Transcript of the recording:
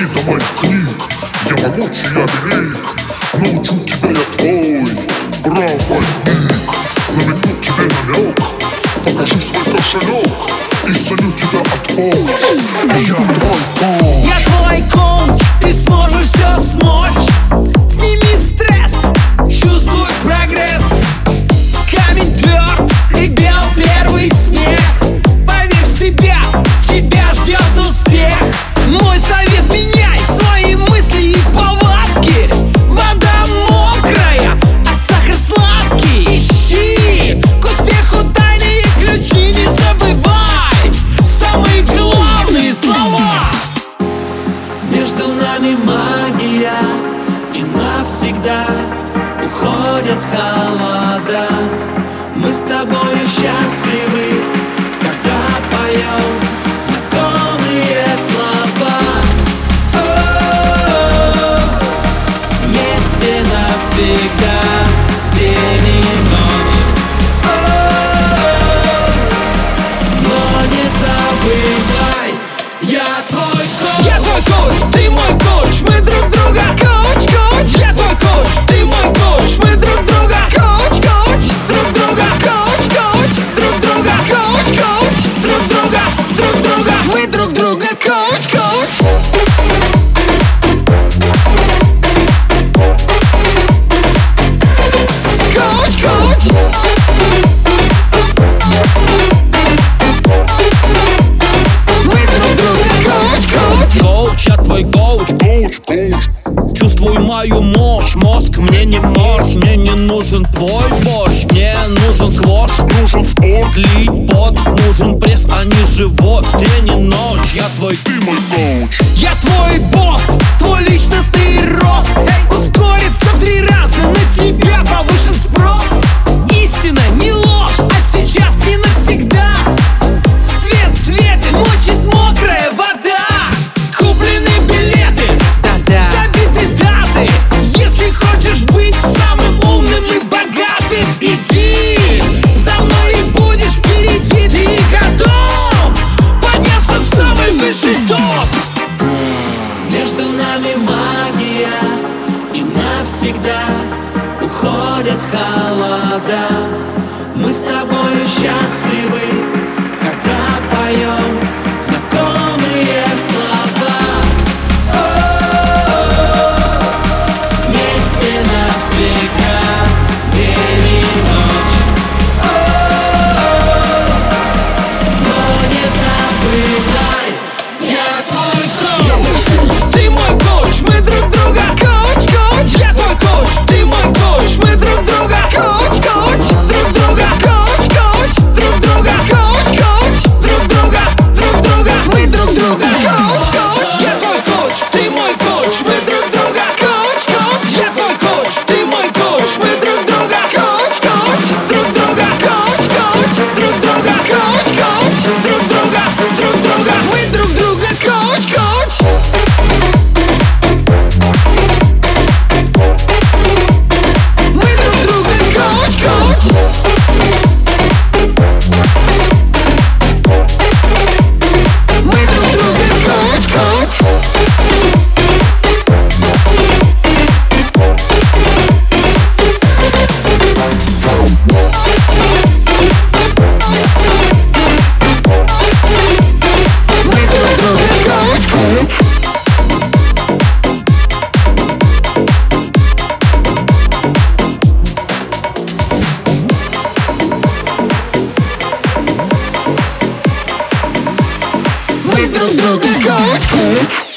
Дойти до моих книг Я могучий, я велик. Научу тебя я твой Проводник Намекну тебе намек покажу свой кошелек Исцелю тебя от пола Я твой кол Я твой кол и навсегда уходят холода. Мы с тобою счастливы, когда поем знакомые слова. -о, вместе навсегда. Знаю мощь, мозг мне не морж. Мне не нужен твой борщ Мне нужен сквош, нужен спорт Лить пот, нужен пресс, а не живот. День и ночь, я твой, ты мой коуч. Я твой навсегда Уходят холода. Мы с тобой счастливы. Look, look, look, look, look, look,